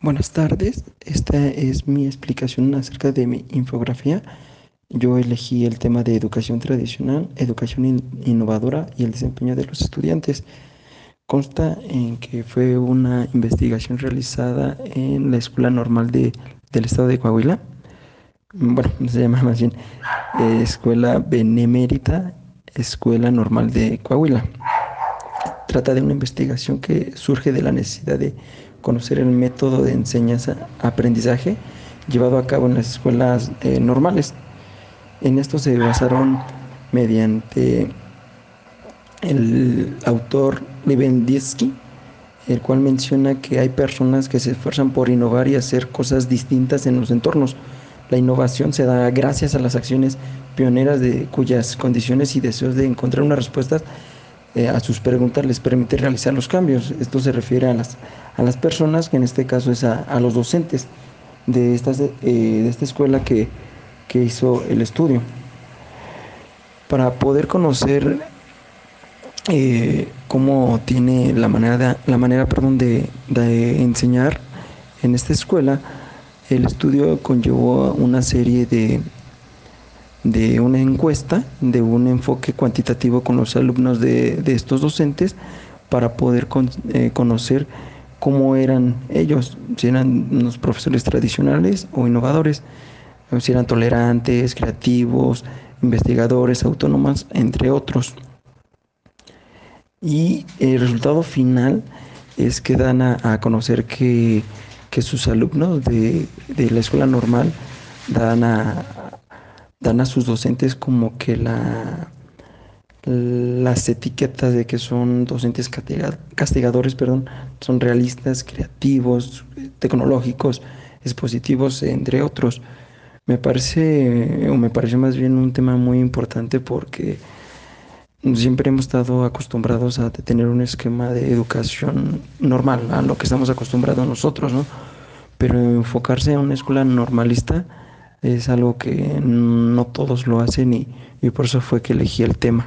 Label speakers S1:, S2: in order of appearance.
S1: Buenas tardes, esta es mi explicación acerca de mi infografía. Yo elegí el tema de educación tradicional, educación innovadora y el desempeño de los estudiantes. Consta en que fue una investigación realizada en la Escuela Normal de, del Estado de Coahuila. Bueno, se llama más bien eh, Escuela Benemérita, Escuela Normal de Coahuila. Trata de una investigación que surge de la necesidad de conocer el método de enseñanza-aprendizaje llevado a cabo en las escuelas eh, normales. En esto se basaron mediante el autor Lewandowski, el cual menciona que hay personas que se esfuerzan por innovar y hacer cosas distintas en los entornos. La innovación se da gracias a las acciones pioneras de cuyas condiciones y deseos de encontrar una respuesta eh, a sus preguntas les permite realizar los cambios. Esto se refiere a las, a las personas, que en este caso es a, los docentes de, estas, eh, de esta escuela que, que, hizo el estudio. Para poder conocer eh, cómo tiene la manera, la manera perdón, de, de enseñar en esta escuela, el estudio conllevó una serie de, de una encuesta, de un enfoque cuantitativo con los alumnos de, estos docentes para poder eh, conocer cómo eran ellos, si eran unos profesores tradicionales o innovadores, si eran tolerantes, creativos, investigadores, autónomos, entre otros. Y el resultado final es que dan a, conocer que, sus alumnos de, de la escuela normal dan a, dan a sus docentes como que la las etiquetas de que son docentes castigadores, perdón, son realistas, creativos, tecnológicos, expositivos, entre otros. Me parece, o me parece más bien un tema muy importante porque siempre hemos estado acostumbrados a tener un esquema de educación normal, a lo que estamos acostumbrados nosotros, ¿no? Pero enfocarse en una escuela normalista es algo que no todos lo hacen y, y por eso fue que elegí el tema.